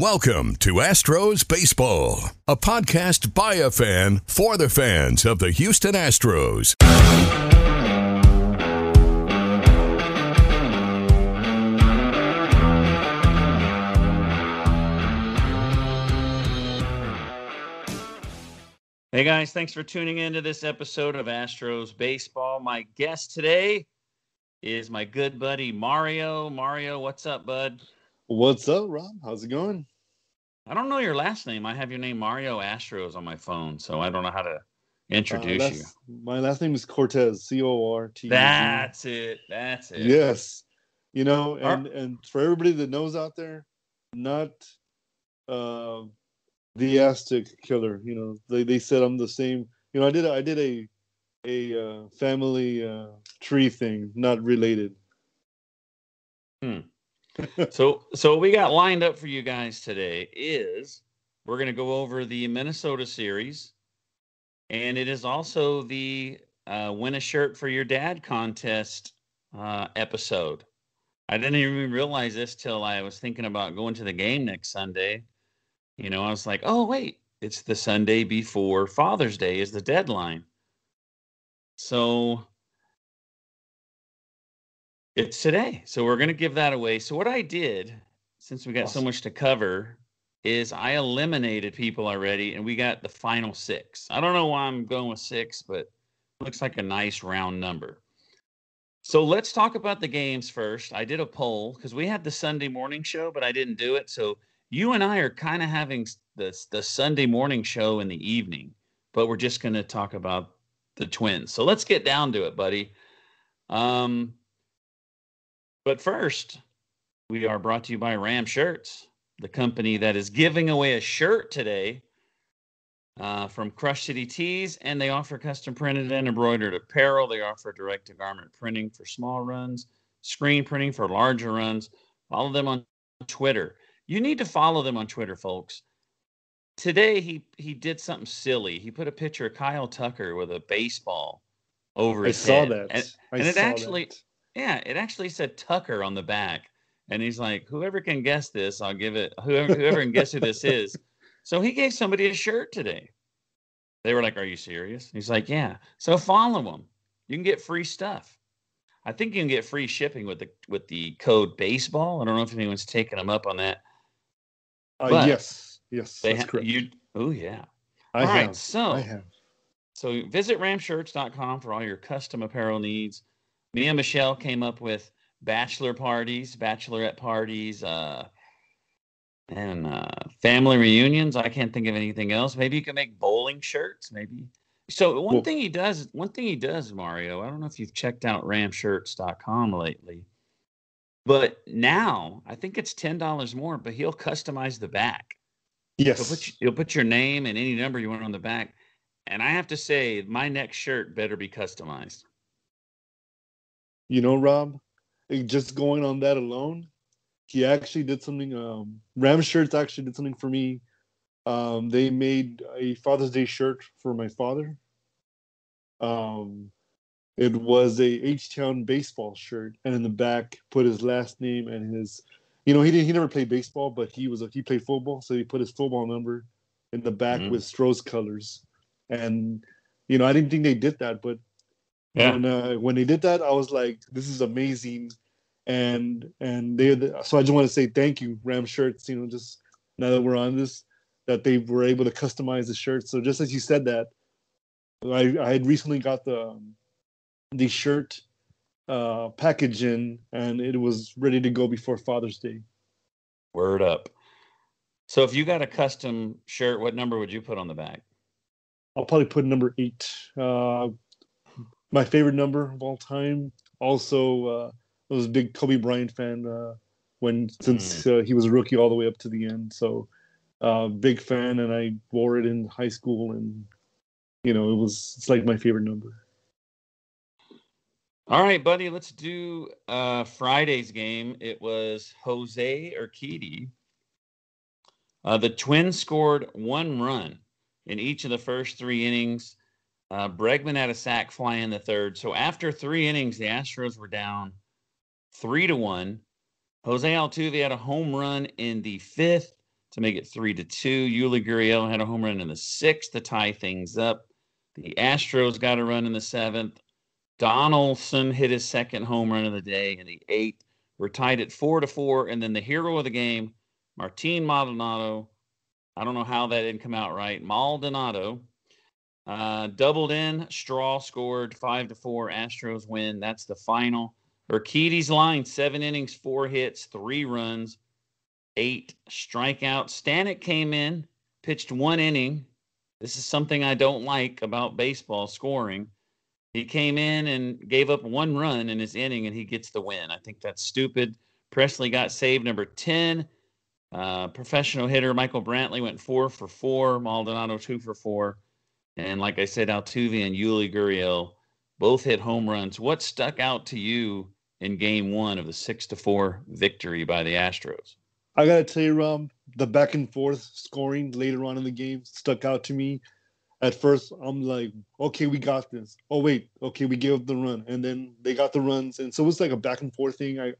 Welcome to Astros Baseball, a podcast by a fan for the fans of the Houston Astros. Hey guys, thanks for tuning in to this episode of Astros Baseball. My guest today is my good buddy Mario. Mario, what's up, bud? What's up, Rob? How's it going? I don't know your last name. I have your name Mario Astros on my phone, so I don't know how to introduce Uh, you. My last name is Cortez. C O R T. That's it. That's it. Yes. You know, and and for everybody that knows out there, not uh, the Aztec killer. You know, they, they said I'm the same. You know, I did a, I did a a uh, family uh, tree thing, not related. So so what we got lined up for you guys today is we're going to go over the Minnesota series and it is also the uh, win a shirt for your dad contest uh, episode. I didn't even realize this till I was thinking about going to the game next Sunday. You know, I was like, "Oh, wait, it's the Sunday before Father's Day is the deadline." So it's today. So we're going to give that away. So what I did, since we got so much to cover, is I eliminated people already and we got the final 6. I don't know why I'm going with 6, but looks like a nice round number. So let's talk about the games first. I did a poll because we had the Sunday morning show, but I didn't do it. So you and I are kind of having the the Sunday morning show in the evening, but we're just going to talk about the Twins. So let's get down to it, buddy. Um, but first, we are brought to you by Ram Shirts, the company that is giving away a shirt today uh, from Crush City Tees, and they offer custom printed and embroidered apparel. They offer direct to garment printing for small runs, screen printing for larger runs. Follow them on Twitter. You need to follow them on Twitter, folks. Today he he did something silly. He put a picture of Kyle Tucker with a baseball over I his head. I saw that. And, I and it saw actually that. Yeah, it actually said Tucker on the back. And he's like, whoever can guess this, I'll give it whoever whoever can guess who this is. So he gave somebody a shirt today. They were like, Are you serious? He's like, Yeah. So follow him. You can get free stuff. I think you can get free shipping with the with the code baseball. I don't know if anyone's taken them up on that. Uh, yes, yes, that's ha- correct. you oh yeah. I All have. right, so I have. so visit ramshirts.com for all your custom apparel needs. Me and Michelle came up with bachelor parties, bachelorette parties, uh, and uh, family reunions. I can't think of anything else. Maybe you can make bowling shirts. Maybe. So one Well- thing he does, one thing he does, Mario. I don't know if you've checked out ramshirts.com lately, but now I think it's ten dollars more. But he'll customize the back. Yes. He'll put, you'll put your name and any number you want on the back. And I have to say, my next shirt better be customized. You know, Rob, just going on that alone, he actually did something. Um, Ram Shirts actually did something for me. Um, they made a Father's Day shirt for my father. Um, it was a H Town baseball shirt, and in the back put his last name and his. You know, he didn't. He never played baseball, but he was. A, he played football, so he put his football number in the back Mhm. with Astros colors. And you know, I didn't think they did that, but and uh, when they did that, I was like, "This is amazing," and and they. So I just want to say thank you, Ram Shirts. You know, just now that we're on this, that they were able to customize the shirt. So just as you said that, I I had recently got the um, the shirt uh package in, and it was ready to go before Father's Day. Word up. So if you got a custom shirt, what number would you put on the back? I'll probably put number eight. Uh, my favorite number of all time. Also, uh, I was a big Kobe Bryant fan uh, when since uh, he was a rookie all the way up to the end. So uh, big fan, and I wore it in high school, and you know it was it's like my favorite number. All right, buddy, let's do uh, Friday's game. It was Jose Urquidy. Uh, the Twins scored one run in each of the first three innings. Uh, Bregman had a sac fly in the third. So after three innings, the Astros were down three to one. Jose Altuve had a home run in the fifth to make it three to two. Yuli Gurriel had a home run in the sixth to tie things up. The Astros got a run in the seventh. Donaldson hit his second home run of the day in the eighth. We're tied at four to four. And then the hero of the game, Martin Maldonado. I don't know how that didn't come out right. Maldonado uh, doubled in. Straw scored five to four. Astros win. That's the final. Urquidy's line: seven innings, four hits, three runs, eight strikeouts. Stanek came in, pitched one inning. This is something I don't like about baseball scoring. He came in and gave up one run in his inning, and he gets the win. I think that's stupid. Pressly got saved number 10. Uh, professional hitter Michael Brantley went four for four. Maldonado two for four. And like I said, Altuve and Yuli Gurriel both hit home runs. What stuck out to you in game one of the six to four victory by the Astros? I gotta tell you, Rob, the back and forth scoring later on in the game stuck out to me at first I'm like, okay, we got this. Oh wait, okay, we gave up the run, and then they got the runs, and so it was like a back and forth thing. I,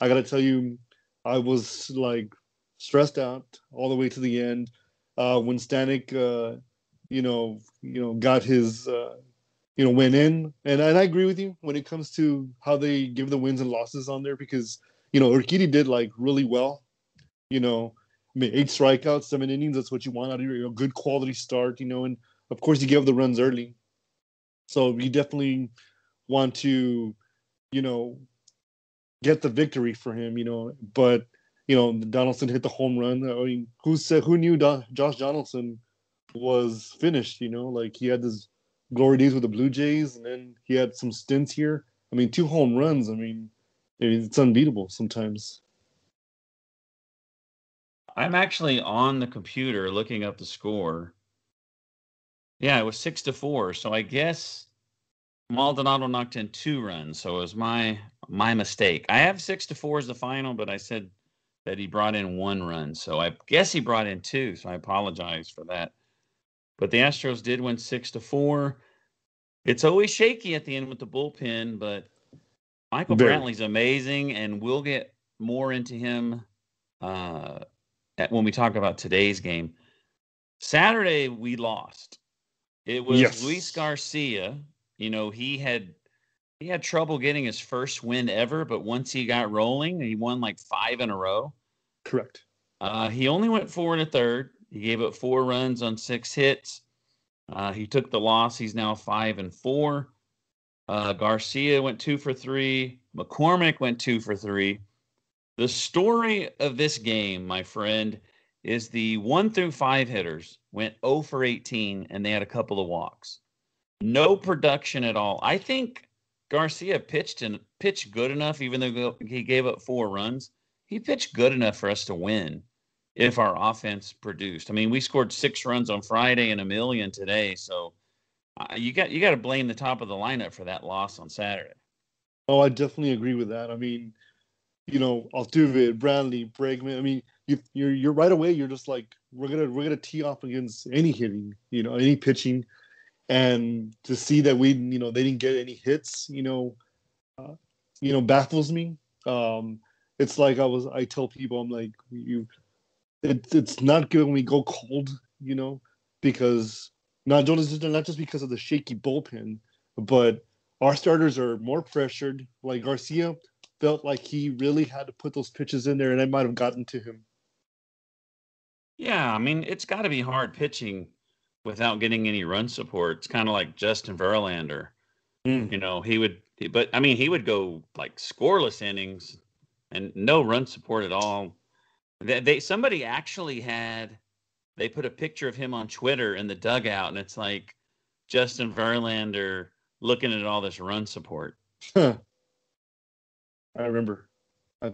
I gotta tell you, I was like stressed out all the way to the end. Uh, when Stanek, uh, you know, you know, got his, uh, you know, went in, and and I agree with you when it comes to how they give the wins and losses on there because you know Urquidy did like really well, you know. I mean, eight strikeouts, seven innings. That's what you want out of your good quality start, you know. And of course, you give the runs early. So you definitely want to, you know, get the victory for him, you know. But, you know, Donaldson hit the home run. I mean, who said, who knew Josh Donaldson was finished, you know? Like he had this glory days with the Blue Jays and then he had some stints here. I mean, two home runs. I mean, it's unbeatable sometimes. I'm actually on the computer looking up the score yeah, it was six to four. So I guess Maldonado knocked in two runs. So it was my my mistake. I have six to four as the final, but I said that he brought in one run. So I guess he brought in two. So I apologize for that. But the Astros did win six to four. It's always shaky at the end with the bullpen, but Michael Very. Brantley's amazing, and we'll get more into him uh, at, when we talk about today's game. Saturday we lost, it was yes. Luis Garcia. You know, he had he had trouble getting his first win ever, but once he got rolling, he won like five in a row. Correct. Uh, he only went four and a third. He gave up four runs on six hits. Uh, he took the loss. He's now five and four. Uh, Garcia went two for three. McCormick went two for three. The story of this game, my friend, is the one through five hitters went 0 for 18 and they had a couple of walks. No production at all. I think Garcia pitched and pitched good enough, even though he gave up four runs. He pitched good enough for us to win if our offense produced. I mean, we scored six runs on Friday and a million today, so uh, you got you got to blame the top of the lineup for that loss on Saturday. Oh, I definitely agree with that. I mean, you know, Altuve, Brantley, Bregman. I mean, you, you're you're right away. You're just like we're gonna we're gonna tee off against any hitting, you know, any pitching, and to see that we, you know, they didn't get any hits, you know, uh, you know, baffles me. Um, it's like I was. I tell people, I'm like, you, it, it's not good when we go cold, you know, because not just not just because of the shaky bullpen, but our starters are more pressured. Like Garcia felt like he really had to put those pitches in there, and I might have gotten to him. Yeah, I mean, it's got to be hard pitching without getting any run support. It's kind of like Justin Verlander. Mm. You know, he would, but I mean, he would go like scoreless innings and no run support at all. They, they somebody actually had they put a picture of him on Twitter in the dugout, and it's like Justin Verlander looking at all this run support. Huh. I remember.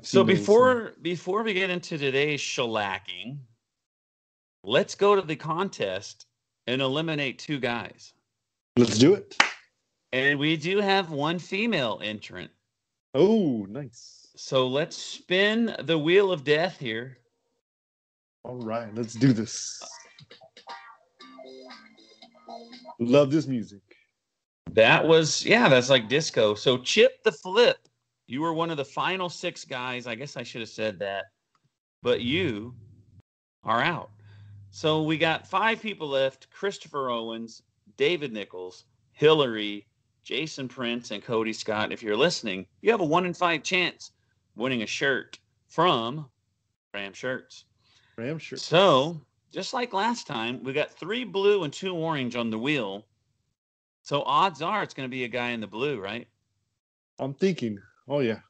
So before before we get into today's shellacking, let's go to the contest and eliminate two guys. let's do it. And we do have one female entrant. Oh, nice. So let's spin the wheel of death here. All right, let's do this. Love this music. That was yeah, that's like disco. So Chip the Flip, you were one of the final six guys. I guess I should have said that, but you are out. So we got five people left: Christopher Owens, David Nichols, Hillary, Jason Prince, and Cody Scott. If you're listening, you have a one in five chance winning a shirt from Ram Shirts. Ram shirt. So, just like last time, we got three blue and two orange on the wheel. So, odds are it's going to be a guy in the blue, right? I'm thinking. Oh yeah.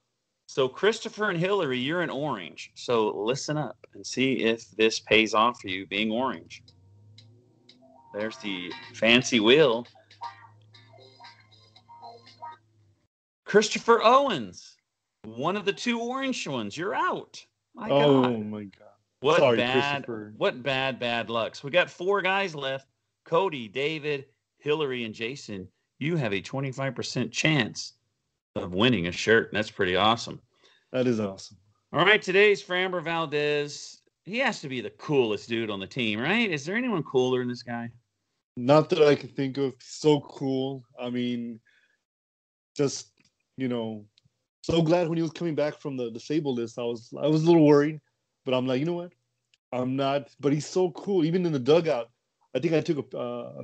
So, Christopher and Hillary, you're in orange. So, listen up and see if this pays off for you being orange. There's the fancy wheel. Christopher Owens, one of the two orange ones. You're out. My oh God. my god. What Sorry, bad, what bad, bad lucks. We got four guys left Cody, David, Hillary, and Jason. You have a 25% chance of winning a shirt. That's pretty awesome. That is awesome. All right, today's Framber Valdez. He has to be the coolest dude on the team, right? Is there anyone cooler than this guy? Not that I can think of. So cool. I mean, just you know, so glad when he was coming back from the disabled list. I was I was a little worried, but I'm like, you know what? I'm not. But he's so cool. Even in the dugout, I think I took a uh,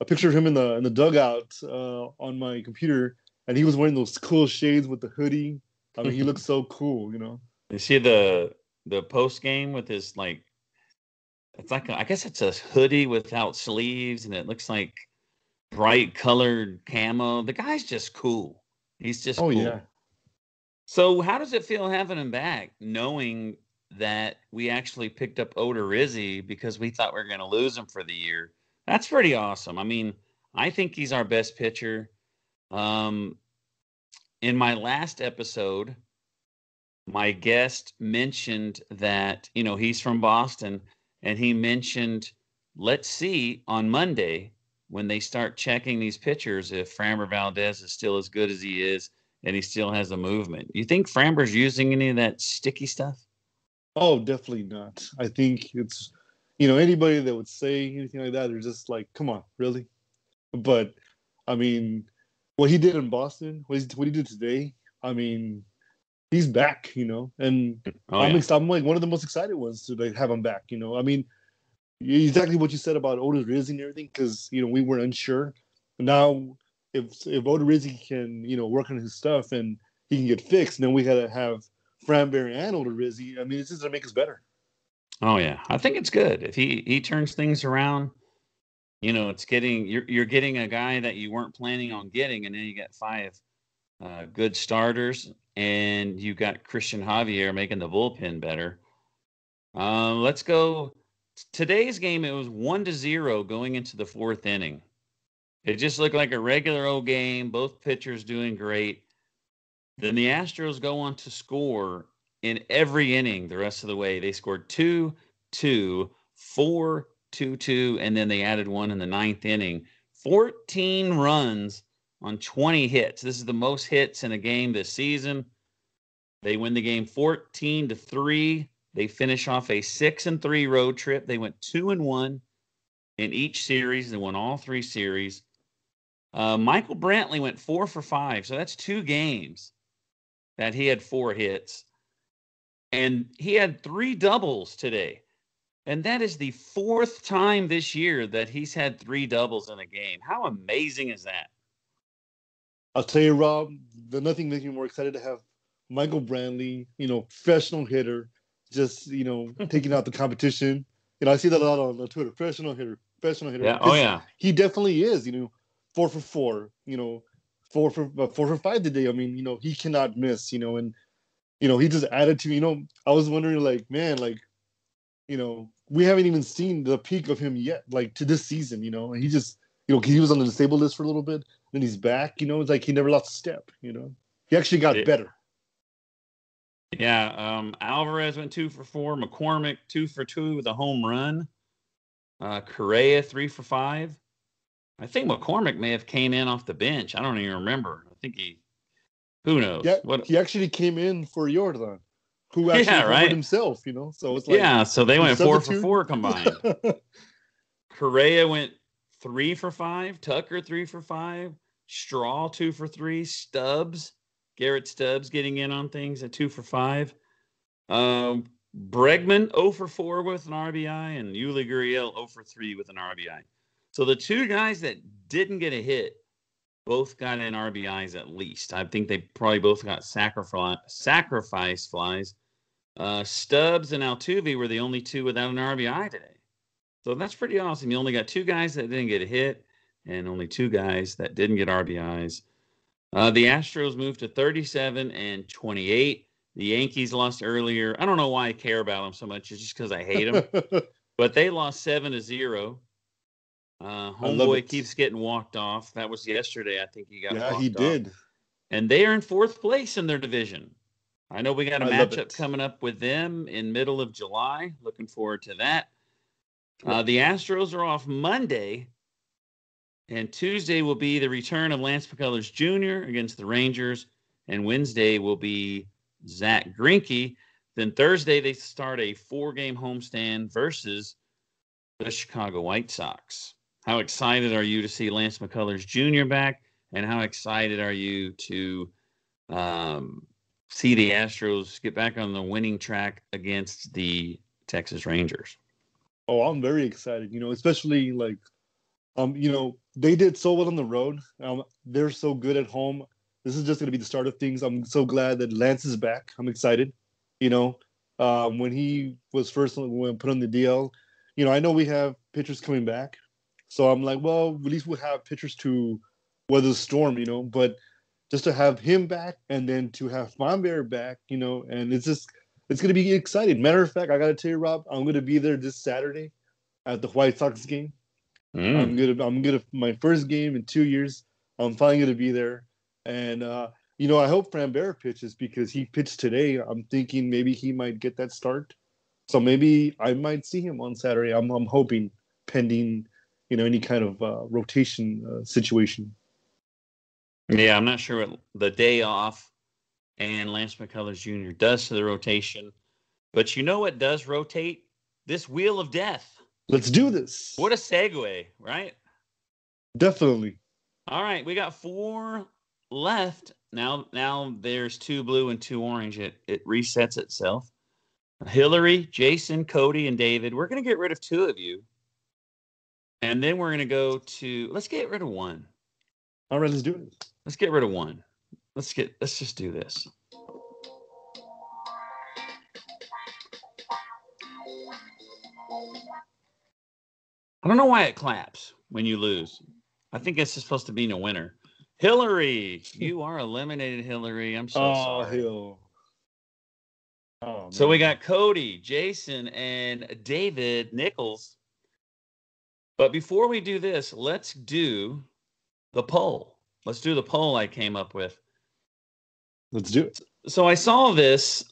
a picture of him in the in the dugout uh, on my computer, and he was wearing those cool shades with the hoodie. I mean, he looks so cool. You know. You see the the post game with his like it's like a, I guess it's a hoodie without sleeves and it looks like bright colored camo. The guy's just cool. He's just Oh cool. yeah. So how does it feel having him back, knowing that we actually picked up Odorizzi because we thought we were going to lose him for the year? That's pretty awesome. I mean, I think he's our best pitcher. Um, in my last episode, my guest mentioned that you know he's from Boston, and he mentioned, let's see on Monday when they start checking these pitchers if Framber Valdez is still as good as he is and he still has a movement. You think Framber's using any of that sticky stuff? Oh, definitely not. I think it's, you know, anybody that would say anything like that, they're just like, come on, really? But, I mean, what he did in Boston, what, he's, what he did today, I mean, he's back, you know, and Oh, I'm, yeah. I'm like one of the most excited ones to like have him back, you know. I mean, exactly what you said about Odorizzi and everything, because you know we were unsure. Now, if if Odorizzi can, you know, work on his stuff and he can get fixed, then we gotta have Franberry and Odorizzi. I mean, it's just gonna make us better. Oh yeah, I think it's good if he he turns things around. You know, it's getting you're you're getting a guy that you weren't planning on getting, and then you got five uh, good starters, and you got Cristian Javier making the bullpen better. Uh, let's go. Today's game it was one to zero going into the fourth inning. It just looked like a regular old game. Both pitchers doing great. Then the Astros go on to score in every inning the rest of the way. They scored two, two, four, two, two, and then they added one in the ninth inning. 14 runs on 20 hits. This is the most hits in a game this season. They win the game 14 to 3. They finish off a 6 and 3 road trip. They went 2 and 1 in each series. They won all three series. Uh, Michael Brantley went 4 for 5. So that's two games that he had four hits and he had three doubles today. And that is the fourth time this year that he's had three doubles in a game. How amazing is that? I'll tell you, Rob, the nothing makes me more excited to have Michael Brantley, you know, professional hitter, just you know, taking out the competition. You know, I see that a lot on, on Twitter. Professional hitter, professional hitter. Yeah. Oh, yeah. he definitely is. You know, four for four. You know, four for uh, four for five today. I mean, you know, he cannot miss. You know, and you know, he just added to. Me, you know, I was wondering, like, man, like, you know, we haven't even seen the peak of him yet. Like to this season, you know, and he just, you know, he was on the disabled list for a little bit, then he's back. You know, it's like he never lost a step. You know, he actually got Yeah. better. Yeah, um, Alvarez went two for four. McCormick two for two with a home run. Uh, Correa three for five. I think McCormick may have came in off the bench. I don't even remember. I think he. Who knows? Yeah, what? he actually came in for Jordan, who actually Yeah, right. himself. You know, so it's like yeah, so they went four for four combined. Correa went three for five. Tucker three for five. Straw two for three. Stubbs, Garrett Stubbs getting in on things at two for five. Um, Bregman 0 for 4 with an RBI and Yuli Gurriel 0 for 3 with an RBI. So the two guys that didn't get a hit both got in RBIs at least. I think they probably both got sacrifice sacrifice flies. Uh, Stubbs and Altuve were the only two without an RBI today. So that's pretty awesome. You only got two guys that didn't get a hit and only two guys that didn't get RBIs. Uh, the Astros moved to 37 and 28. The Yankees lost earlier. I don't know why I care about them so much. It's just because I hate them. but they lost seven to zero. Uh, homeboy keeps getting walked off. That was yesterday. I think he got. yeah, he off. did. and they are in fourth place in their division. I know we got a I matchup coming up with them in middle of July. Looking forward to that. Uh, the Astros are off Monday, and Tuesday will be the return of Lance McCullers Jr. against the Rangers, and Wednesday will be Zach Greinke. Then Thursday they start a four-game homestand versus the Chicago White Sox. How excited are you to see Lance McCullers Jr. back? And how excited are you to um, see the Astros get back on the winning track against the Texas Rangers? Oh, I'm very excited. You know, especially like, um, you know, they did so well on the road. Um, they're so good at home. This is just going to be the start of things. I'm so glad that Lance is back. I'm excited. You know, um, when he was first when put on the DL, you know, I know we have pitchers coming back, so I'm like, well, at least we'll have pitchers to weather the storm. You know, but just to have him back and then to have Fonbear back, you know, and it's just it's going to be exciting. Matter of fact, I got to tell you, Rob, I'm going to be there this Saturday at the White Sox game. Mm. I'm gonna I'm gonna my first game in two years. I'm finally gonna be there, and uh, you know I hope Framber pitches because he pitched today. I'm thinking maybe he might get that start, so maybe I might see him on Saturday. I'm I'm hoping pending you know any kind of uh, rotation uh, situation. Yeah, I'm not sure what the day off and Lance McCullers Jr. does to the rotation, but you know what does rotate? This wheel of death. Let's do this. What a segue, right? Definitely. All right, we got four left. Now now there's two blue and two orange. It it resets itself. Hillary, Jason, Cody, and David. We're gonna get rid of two of you. And then we're gonna go to let's get rid of one. All right, let's do it. Let's get rid of one. Let's get let's just do this. I don't know why it claps when you lose. I think it's supposed to mean a winner. Hillary, you are eliminated, Hillary. I'm so oh, sorry. hell. Oh, So we got Cody, Jason, and David Nichols. But before we do this, let's do the poll. Let's do the poll I came up with. Let's do it. So I saw this.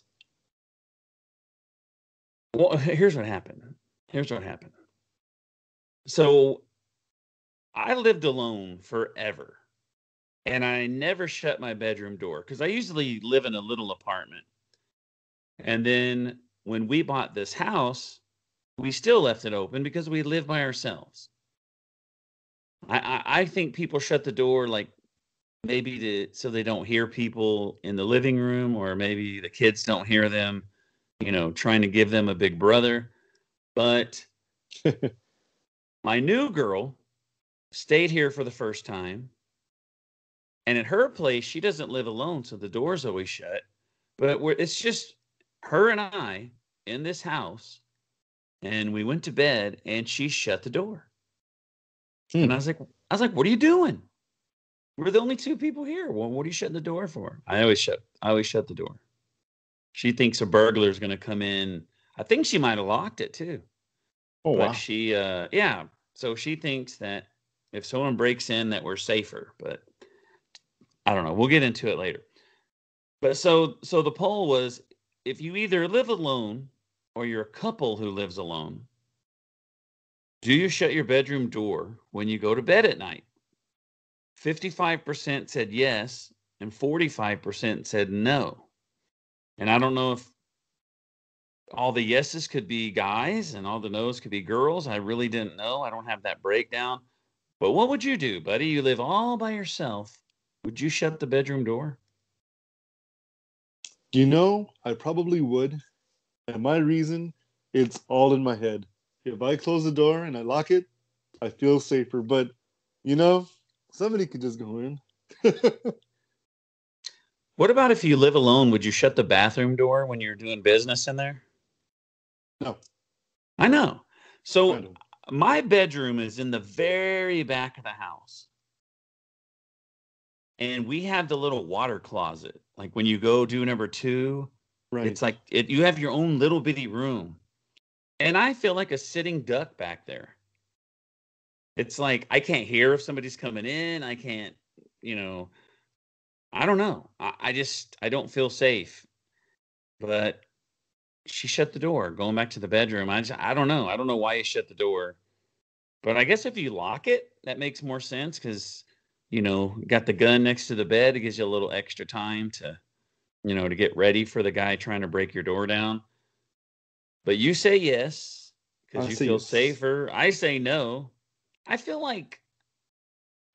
Well, here's what happened. Here's what happened. So I lived alone forever. And I never shut my bedroom door because I usually live in a little apartment. And then when we bought this house, we still left it open because we live by ourselves. I, I, I think people shut the door like maybe to so they don't hear people in the living room or maybe the kids don't hear them, you know, trying to give them a big brother. But my new girl stayed here for the first time. And at her place, she doesn't live alone, so the door's always shut. But we're, it's just her and I in this house. And we went to bed and she shut the door. Hmm. And I was like, I was like, what are you doing? We're the only two people here. Well, what are you shutting the door for? I always shut I always shut the door. She thinks a burglar is gonna come in. I think she might have locked it too. Oh but wow. she uh yeah. So she thinks that if someone breaks in that we're safer, but I don't know. We'll get into it later. But so so the poll was if you either live alone or you're a couple who lives alone, do you shut your bedroom door when you go to bed at night? 55% said yes, and 45% said no. And I don't know if all the yeses could be guys and all the nos could be girls. I really didn't know. I don't have that breakdown. But what would you do, buddy? You live all by yourself. Would you shut the bedroom door? You know, I probably would. And my reason, it's all in my head. If I close the door and I lock it, I feel safer. But, you know, somebody could just go in. what about if you live alone? Would you shut the bathroom door when you're doing business in there? No. I know. So I my bedroom is in the very back of the house. And we have the little water closet. Like when you go do number two, right. it's like it, you have your own little bitty room. And I feel like a sitting duck back there. It's like I can't hear if somebody's coming in. I can't, you know, I don't know. I, I just I don't feel safe. But she shut the door going back to the bedroom. I just, I don't know. I don't know why you shut the door. But I guess if you lock it, that makes more sense because you know, got the gun next to the bed. It gives you a little extra time to, you know, to get ready for the guy trying to break your door down. But you say yes because you feel safer. I say no. I feel like,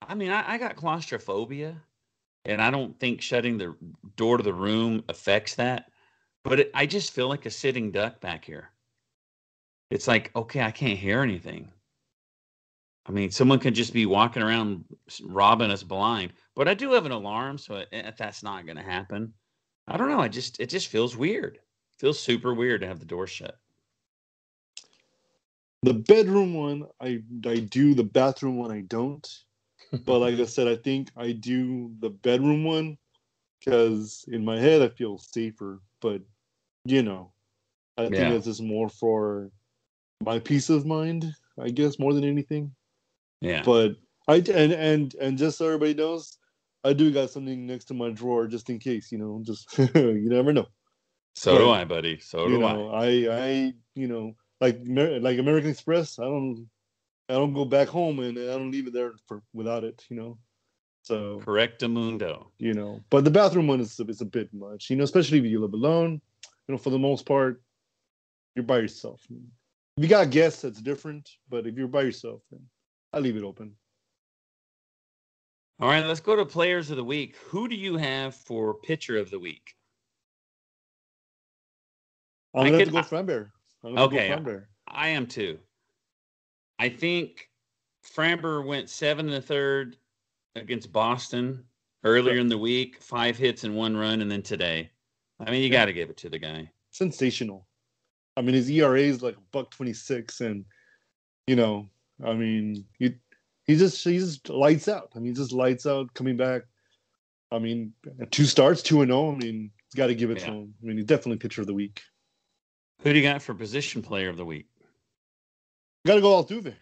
I mean, I, I got claustrophobia, and I don't think shutting the door to the room affects that. But it, I just feel like a sitting duck back here. It's like, okay, I can't hear anything. I mean, someone could just be walking around robbing us blind. But I do have an alarm, so if that's not going to happen, I don't know. I just it just feels weird. It feels super weird to have the door shut. The bedroom one, I I do. The bathroom one, I don't. but like I said, I think I do the bedroom one because in my head I feel safer. But you know, I think yeah. it's just more for my peace of mind, I guess, more than anything. Yeah. But I and and and just so everybody knows, I do got something next to my drawer just in case. You know, just you never know. So but, do I, buddy. So do know, I. I I you know like like American Express. I don't I don't go back home and I don't leave it there for without it. You know. So correctamundo. You know, but the bathroom one is is a bit much. You know, especially if you live alone. You know, for the most part, you're by yourself. If you got guests, that's different. But if you're by yourself, then I leave it open. All right, let's go to players of the week. Who do you have for pitcher of the week? I'm gonna have to go Framber. Okay, go I am too. I think Framber went seven and a third against Boston earlier in the week, five hits and one run, and then today. I mean, you got to give it to the guy. Sensational. I mean, his ERA is like buck twenty six, and you know I mean, he he just he just lights out. I mean, just lights out coming back. I mean, two starts, two and zero. Oh, I mean, he's got to give it yeah. to him. I mean, he's definitely pitcher of the week. Who do you got for position player of the week? Got to go Altuve.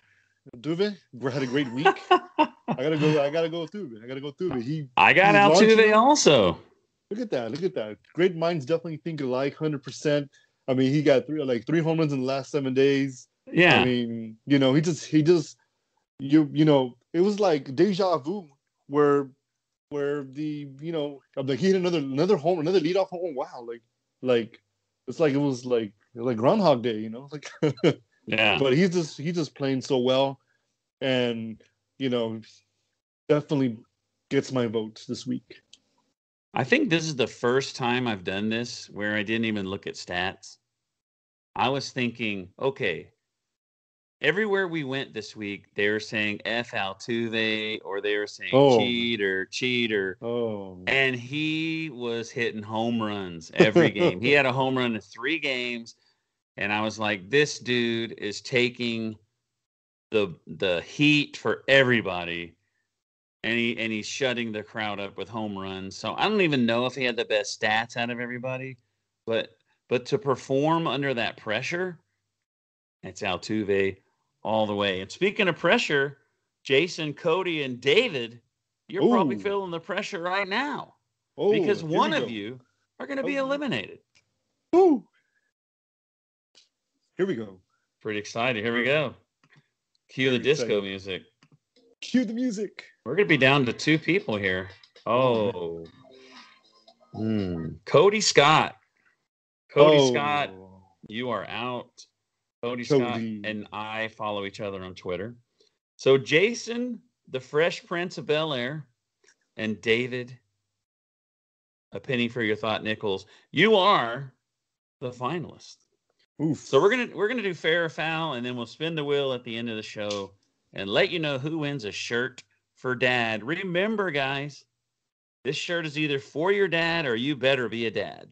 Altuve we had a great week. I gotta go. I gotta go Altuve. I gotta go Altuve. He. I got Altuve also. Look at that. Look at that. Great minds definitely think alike. Hundred percent. I mean, he got three like three home runs in the last seven days. Yeah. I mean, you know, he just he just you you know, it was like deja vu where where the you know like he hit another another home another leadoff home. Wow, like like it's like it was like like Groundhog Day, you know, like yeah. But he's just he's just playing so well, and you know, definitely gets my vote this week. I think this is the first time I've done this where I didn't even look at stats. I was thinking, okay, everywhere we went this week, they were saying F Altuve or they were saying oh. cheater, cheater. Oh. And he was hitting home runs every game. he had a home run in three games. And I was like, this dude is taking the the heat for everybody. And he and he's shutting the crowd up with home runs. So I don't even know if he had the best stats out of everybody, but but to perform under that pressure, it's Altuve all the way. And speaking of pressure, Jason, Cody, and David, you're Ooh. probably feeling the pressure right now Ooh, because one of you are going to be eliminated. Woo! Here we go. Pretty excited. Here we go. Cue the disco music. Cue the music. We're gonna be down to two people here. Oh. Hmm. Cody Scott. Cody Oh, Scott, you are out. Cody, Scott Cody. and I follow each other on Twitter. So Jason, the Fresh Prince of Bel Air, and David, a penny for your thought, Nichols. You are the finalist. Oof. So we're gonna we're gonna do fair or foul, and then we'll spin the wheel at the end of the show and let you know who wins a shirt for dad. Remember, guys, this shirt is either for your dad or you better be a dad.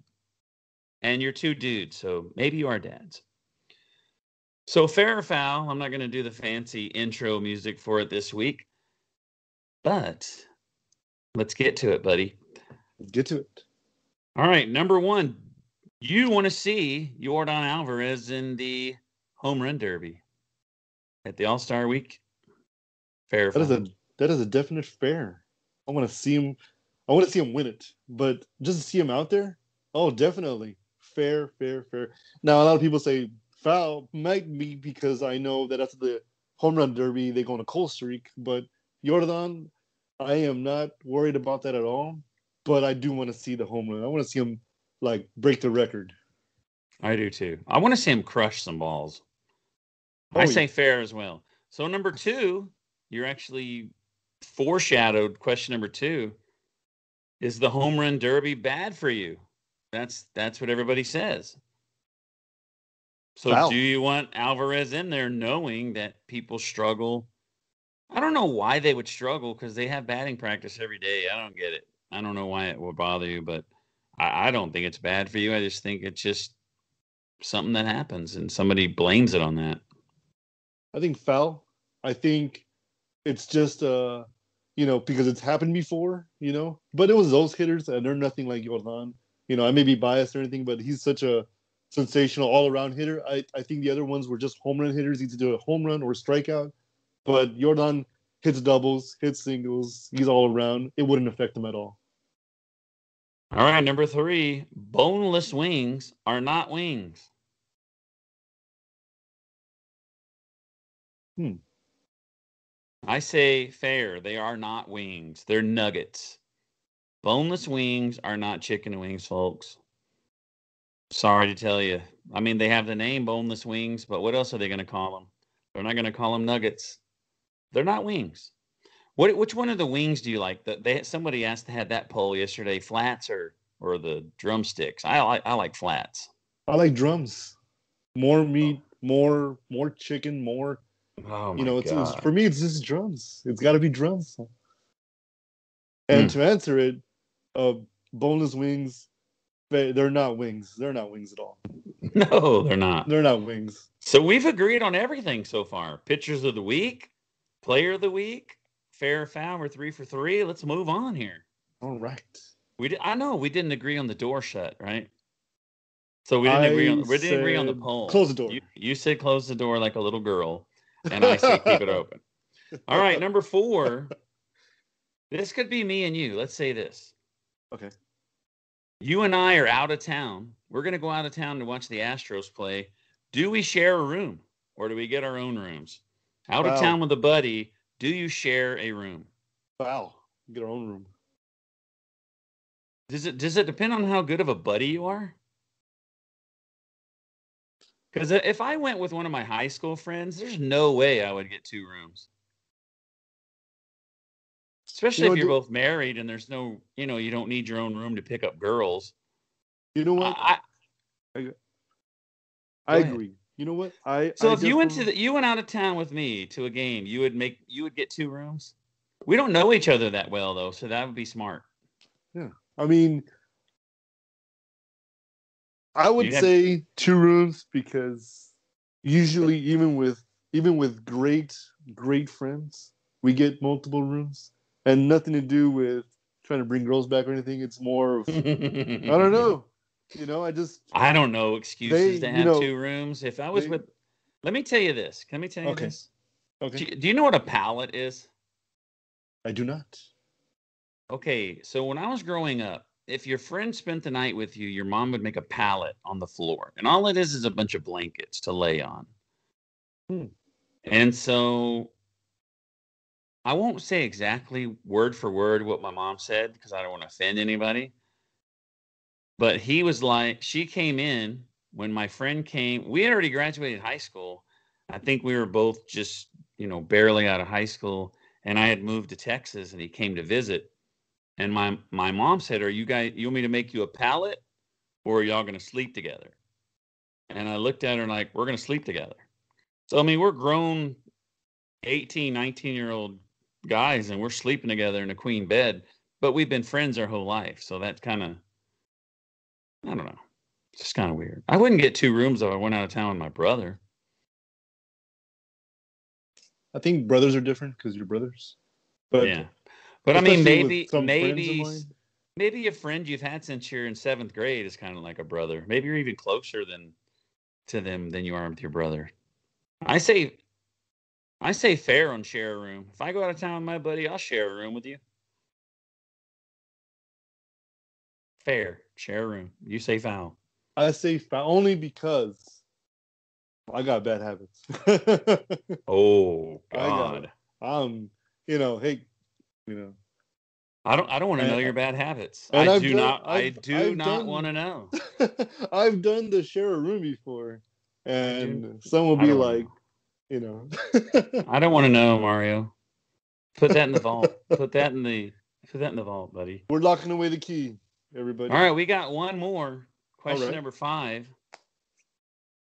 And you're two dudes, so maybe you are dads. So fair or foul, I'm not gonna do the fancy intro music for it this week, but let's get to it, buddy. Get to it. All right, number one, you want to see Jordan Alvarez in the home run derby at the All Star Week. Fair. That is a that is a definite fair. I want to see him. I want to see him win it, but just to see him out there, oh, definitely fair, fair, fair. Now a lot of people say foul might be because I know that after the home run derby they go on a cold streak, but Jordan, I am not worried about that at all. But I do want to see the home run. I want to see him like break the record. I do too. I want to see him crush some balls. Oh, I yeah. say fair as well. So number two, you're actually foreshadowed. Question number two: Is the home run derby bad for you? That's that's what everybody says. So Foul. do you want Alvarez in there, knowing that people struggle? I don't know why they would struggle because they have batting practice every day. I don't get it. I don't know why it would bother you, but I, I don't think it's bad for you. I just think it's just something that happens and somebody blames it on that. I think foul. I think it's just uh you know because it's happened before, you know. But it was those hitters and they're nothing like Jordan. You know, I may be biased or anything, but he's such a sensational all around hitter. I, I think the other ones were just home run hitters, either do a home run or strikeout. But Jordan hits doubles, hits singles, he's all around. It wouldn't affect him at all. All right, number three, boneless wings are not wings. Hmm. I say fair. They are not wings. They're nuggets. Boneless wings are not chicken wings, folks. Sorry to tell you. I mean, they have the name boneless wings, but what else are they going to call them? They're not going to call them nuggets. They're not wings. What which one of the wings do you like? The, they somebody asked to had that poll yesterday, flats or or the drumsticks. I like I like flats. I like drums. More meat, more more chicken, more Oh my you know, it's, it's for me. It's just drums. It's got to be drums. And Hmm. to answer it, uh, boneless wings, they're not wings. They're not wings at all. no, they're not. They're not wings. So we've agreed on everything so far. Pitchers of the week, player of the week, fair or foul. We're three for three. Let's move on here. All right. We did, I know we didn't agree on the door shut, right? So we didn't agree on we didn't agree on the poll. close the door. You, you said close the door like a little girl, and I say keep it open. All right, number four. This could be me and you. Let's say this. Okay. You and I are out of town. We're going to go out of town to watch the Astros play. Do we share a room or do we get our own rooms? Out of town with a buddy, do you share a room? Wow. Get our own room. Does it does it depend on how good of a buddy you are? Because if I went with one of my high school friends, there's no way I would get two rooms. Especially know, if you're both married and there's no, you know, you don't need your own room to pick up girls. You know what? I, I, ahead. agree. You know what? I so I if you went to the, you went out of town with me to a game, you would make you would get two rooms. We don't know each other that well though, so that would be smart. Yeah, I mean, I would You had- say two rooms because usually, even with even with great great friends, we get multiple rooms, and nothing to do with trying to bring girls back or anything. It's more of I don't know. You know, I just I don't know excuses They- to you have know, two rooms. If I was they- with, let me tell you this. Let me tell you Okay. this. okay. Do you, do you know what a pallet is? I do not. Okay, so when I was growing up, if your friend spent the night with you, your mom would make a pallet on the floor, and all it is is a bunch of blankets to lay on. Hmm. And so I won't say exactly word for word what my mom said because I don't want to offend anybody. But he was like, she came in when my friend came. We had already graduated high school. I think we were both just, you know, barely out of high school. And I had moved to Texas and he came to visit. And my my mom said, Are you guys you want me to make you a pallet or are y'all gonna sleep together? And I looked at her and like, we're gonna sleep together. So I mean, we're grown 18, 19 year old guys and we're sleeping together in a queen bed, but we've been friends our whole life. So that's kind of I don't know. It's just kind of weird. I wouldn't get two rooms if I went out of town with my brother. I think brothers are different because you're brothers. But yeah. But I mean maybe some friends of maybe maybe a friend you've had since you're in seventh grade is kind of like a brother. Maybe you're even closer than to them than you are with your brother. I say I say fair on share a room. If I go out of town with my buddy, I'll share a room with you. Fair, share a room. You say foul. I say foul only because I got bad habits. Oh I God. it. um, you know, hey, you know, I don't I don't want to know your bad habits. I do done- not I do I've not want to know. I've done the share a room before, and some will be like, know. You know, I don't want to know, Mario. Put that in the vault. Put that in the put that in the vault, buddy. we're locking away the key, everybody. All right, we got one more question. right. Number five.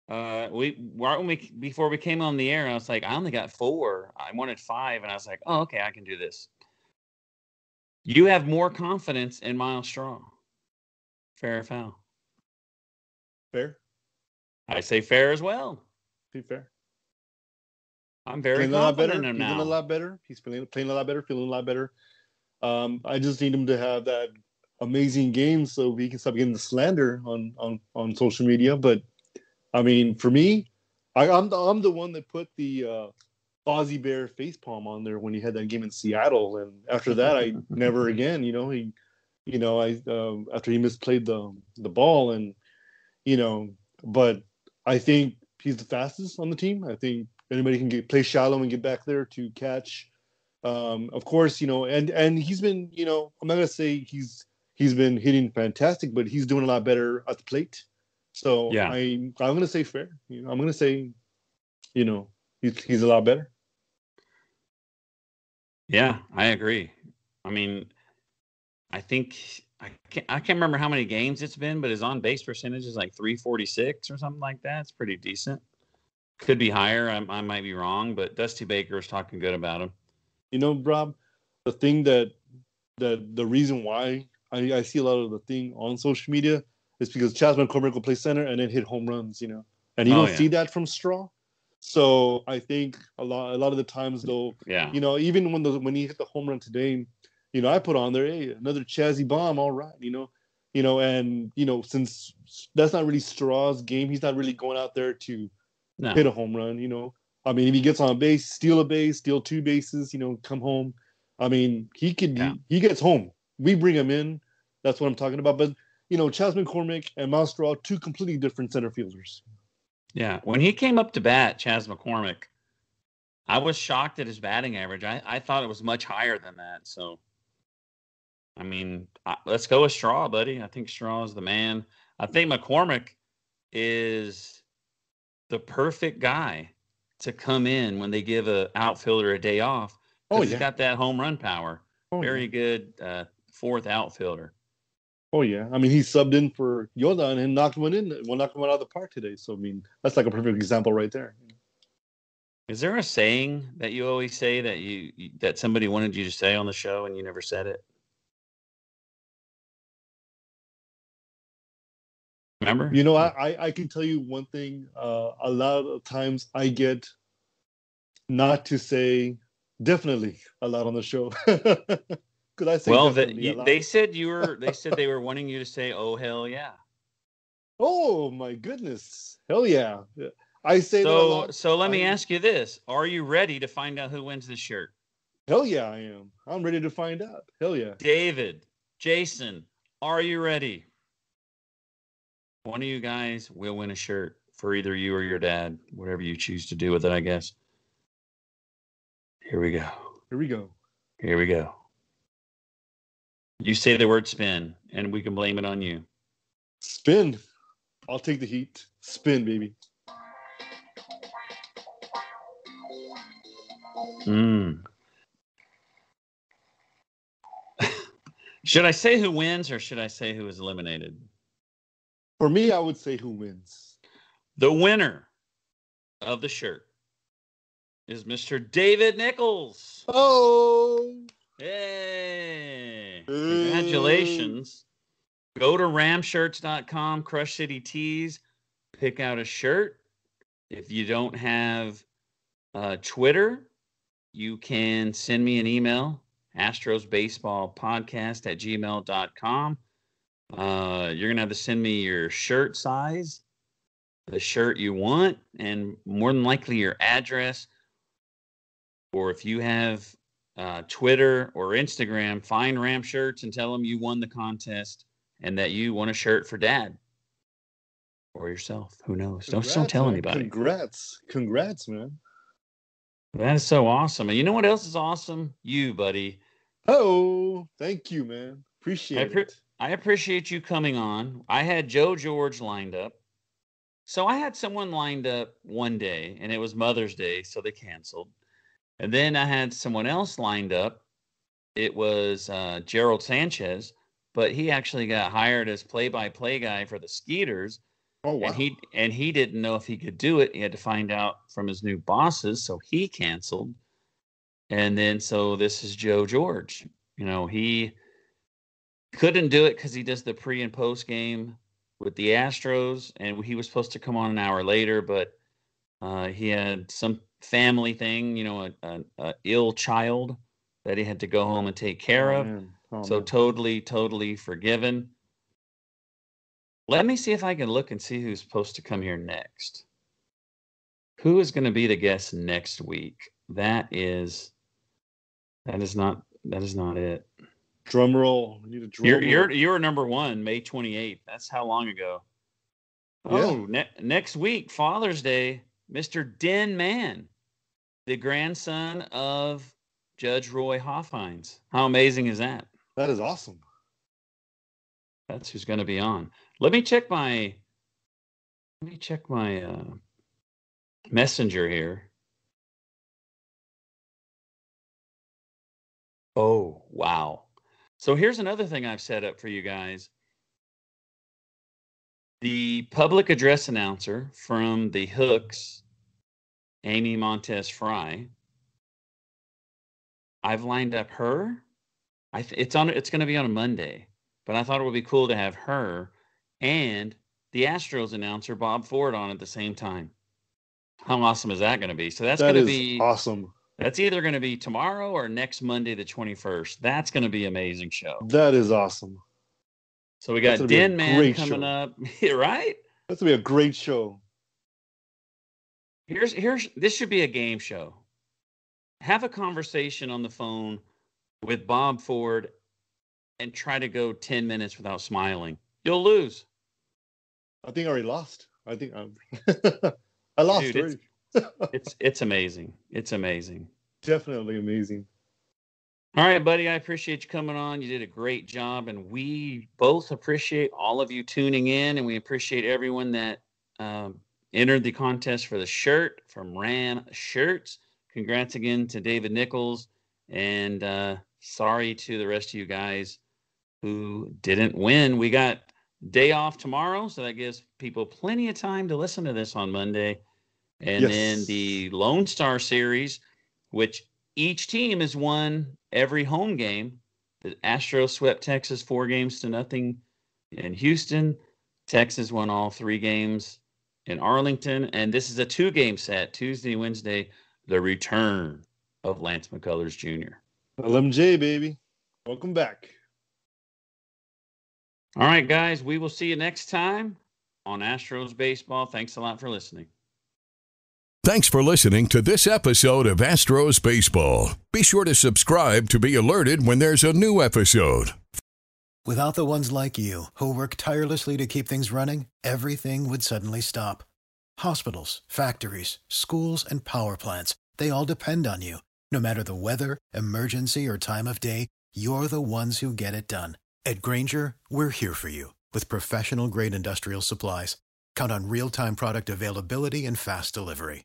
Uh, we right when we before we came on the air, I was like, I only got four. I wanted five, and I was like, oh, okay, I can do this. You have more confidence in Myles Straw. Fair or foul? Fair, I say fair as well. be fair. I'm very playing a lot better. confident in He's him doing a lot better. He's playing playing a lot better, feeling a lot better. Um, I just need him to have that amazing game so we can stop getting the slander on on on social media. But I mean, for me, I, I'm the, I'm the one that put the uh, Ozzy Bear facepalm on there when he had that game in Seattle, and after that, I never again. You know, he, you know, I um, after he misplayed the the ball, and you know, but I think he's the fastest on the team. I think anybody can get play shallow and get back there to catch. Um, of course, you know, and and he's been, you know, I'm not gonna say he's he's been hitting fantastic, but he's doing a lot better at the plate. So Yeah. I I'm gonna say fair. You know, I'm gonna say, you know, he's he's a lot better. Yeah, I agree. I mean, I think I can't, I can't remember how many games it's been, but his on base percentage is like 346 or something like that. It's pretty decent. Could be higher. I, I might be wrong, but Dusty Baker was talking good about him. You know, Rob, the thing that that the reason why I, I see a lot of the thing on social media is because Chas McCormick will play center and then hit home runs, you know, and you Oh, don't yeah. see that from Straw. So I think a lot a lot of the times though, Yeah. you know, even when the when he hit the home run today, you know, I put on there, hey, another Chazzy bomb, all right, you know, you know, and you know, since that's not really Straw's game, he's not really going out there to No. hit a home run, you know. I mean, if he gets on a base, steal a base, steal two bases, you know, come home. I mean, he could Yeah. he, he gets home. We bring him in. That's what I'm talking about. But you know, Chas McCormick and Myles Straw, two completely different center fielders. Yeah. When he came up to bat, Chas McCormick, I was shocked at his batting average. I, I thought it was much higher than that. So, I mean, I, let's go with Straw, buddy. I think Straw is the man. I think McCormick is the perfect guy to come in when they give a outfielder a day off. Oh he's got that home run power. Oh, Very yeah. good uh, fourth outfielder. Oh yeah. I mean, he subbed in for Yoda and knocked one in. Well, knocked one out of the park today. So I mean, that's like a perfect example right there. Is there a saying that you always say that you- that somebody wanted you to say on the show and you never said it? Remember? You know, I, I can tell you one thing. Uh, a lot of times I get not to say definitely a lot on the show. Could I say well, the, you, they said you were. They said they were wanting you to say, "Oh hell yeah!" Oh my goodness! Hell yeah! Yeah. I say So, so let me I- ask you this: Are you ready to find out who wins the shirt? Hell yeah, I am. I'm ready to find out. Hell yeah! David, Jason, Are you ready? One of you guys will win a shirt for either you or your dad, whatever you choose to do with it, I guess. Here we go. Here we go. Here we go. You say the word spin, and we can blame it on you. Spin. I'll take the heat. Spin, baby. Mm. should I say who wins or should I say who is eliminated? For me, I would say who wins. The winner of the shirt is Mr. David Nichols. Oh, Hey! Congratulations. Go to ramshirts.com, Crush City Tees, pick out a shirt. If you don't have uh, Twitter, you can send me an email, Astros Baseball Podcast at gmail.com. Uh, you're going to have to send me your shirt size, the shirt you want, and more than likely your address. Or if you have uh, Twitter or Instagram, find Ram Shirts and tell them you won the contest and that you won a shirt for dad or yourself. Who knows? don't, don't tell man. anybody. Congrats. Congrats, man. That is so awesome. And you know what else is awesome? You, buddy. Oh, thank you, man. Appreciate I, pre- it. I appreciate you coming on. I had Joe George lined up. So I had someone lined up one day, and it was Mother's Day, so they canceled. And then I had someone else lined up. It was uh, Gerald Sanchez, but he actually got hired as play-by-play guy for the Skeeters, Oh, wow. and he and he didn't know if he could do it. He had to find out from his new bosses, so he canceled. And then so this is Joe George. You know, he couldn't do it because he does the pre and post game with the Astros, and he was supposed to come on an hour later, but uh, he had some family thing, you know, a, a, a ill child that he had to go home and take care Oh, of. man. Oh, so man. totally, totally forgiven. Let me see if I can look and see who's supposed to come here next. Who is going to be the guest next week? That is, that is not, that is not it. Drum roll. We need a drum You're roll. you're you're number one, May 28th. That's how long ago. Yeah. Oh, ne- next week, Father's Day, Mr. Den Man, the grandson of Judge Roy Hofheinz. How amazing is that? That is awesome. That's who's going to be on. Let me check my let me check my uh, messenger here. Oh, wow. So here's another thing I've set up for you guys. The public address announcer from the Hooks, Amy Montez Fry. I've lined up her. I th- it's on it's going to be on a Monday, but I thought it would be cool to have her and the Astros announcer Bob Ford on at the same time. How awesome is that going to be? So that's That going to be awesome. That's either going to be tomorrow or next Monday, the 21st. That's going to be an amazing show. That is awesome. So we got gonna be a Den Man coming show. up, right? That's gonna be a great show. Here's here's this should be a game show. Have a conversation on the phone with Bob Ford and try to go 10 minutes without smiling. You'll lose. I think I already lost. I think I'm. I lost Dude, it's- It's amazing. It's amazing. Definitely amazing. All right, buddy. I appreciate you coming on. You did a great job, and we both appreciate all of you tuning in, and we appreciate everyone that um, entered the contest for the shirt from Ram Shirts. Congrats again to David Nichols, and uh, sorry to the rest of you guys who didn't win. We got day off tomorrow, so that gives people plenty of time to listen to this on Monday, and then the Lone Star Series, which each team has won every home game. The Astros swept Texas four games to nothing in Houston. Texas won all three games in Arlington. And this is a two game set Tuesday, Wednesday, the return of Lance McCullers Jr. LMJ baby, welcome back. All right, guys, we will see you next time on Astros Baseball. Thanks a lot for listening. Thanks for listening to this episode of Astros Baseball. Be sure to subscribe to be alerted when there's a new episode. Without the ones like you, who work tirelessly to keep things running, everything would suddenly stop. Hospitals, factories, schools, and power plants, they all depend on you. No matter the weather, emergency, or time of day, you're the ones who get it done. At Grainger, we're here for you with professional grade industrial supplies. Count on real time product availability and fast delivery.